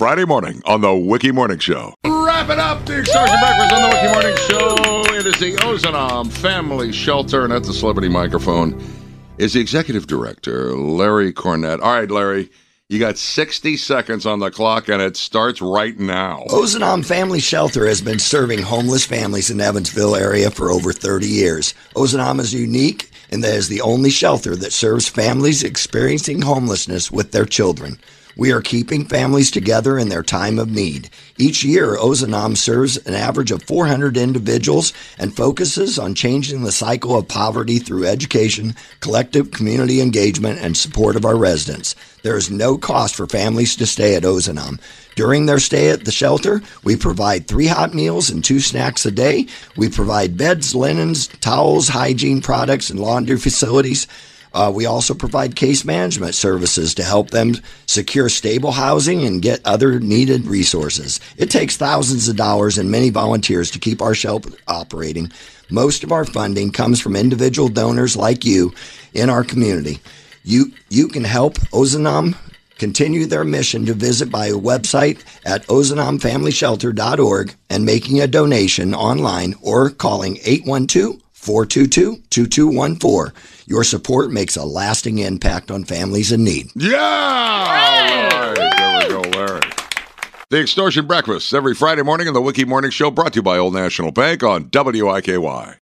Friday morning on the Wiki Morning Show. Wrap it up, the Extortion Breakfast on the Wiki Morning Show. It is the Ozanam Family Shelter, and at the celebrity microphone is the executive director, Larry Cornett. All right, Larry. You got 60 seconds on the clock, and it starts right now. Ozanam Family Shelter has been serving homeless families in Evansville area for over 30 years. Ozanam is unique in that it is the only shelter that serves families experiencing homelessness with their children. We are keeping families together in their time of need. Each year, Ozanam serves an average of 400 individuals and focuses on changing the cycle of poverty through education, collective community engagement, and support of our residents. There is no cost for families to stay at Ozanam. During their stay at the shelter, we provide three hot meals and two snacks a day. We provide beds, linens, towels, hygiene products, and laundry facilities. Uh, we also provide case management services to help them secure stable housing and get other needed resources. It takes thousands of dollars and many volunteers to keep our shelter operating. Most of our funding comes from individual donors like you in our community. You you can help Ozanam continue their mission to visit by a website at ozanamfamilyshelter.org and making a donation online or calling 812 422 2214. Your support makes a lasting impact on families in need. Yeah! All right, there we go, Larry. The Extortion Breakfast every Friday morning on the Wiki Morning Show brought to you by Old National Bank on WIKY.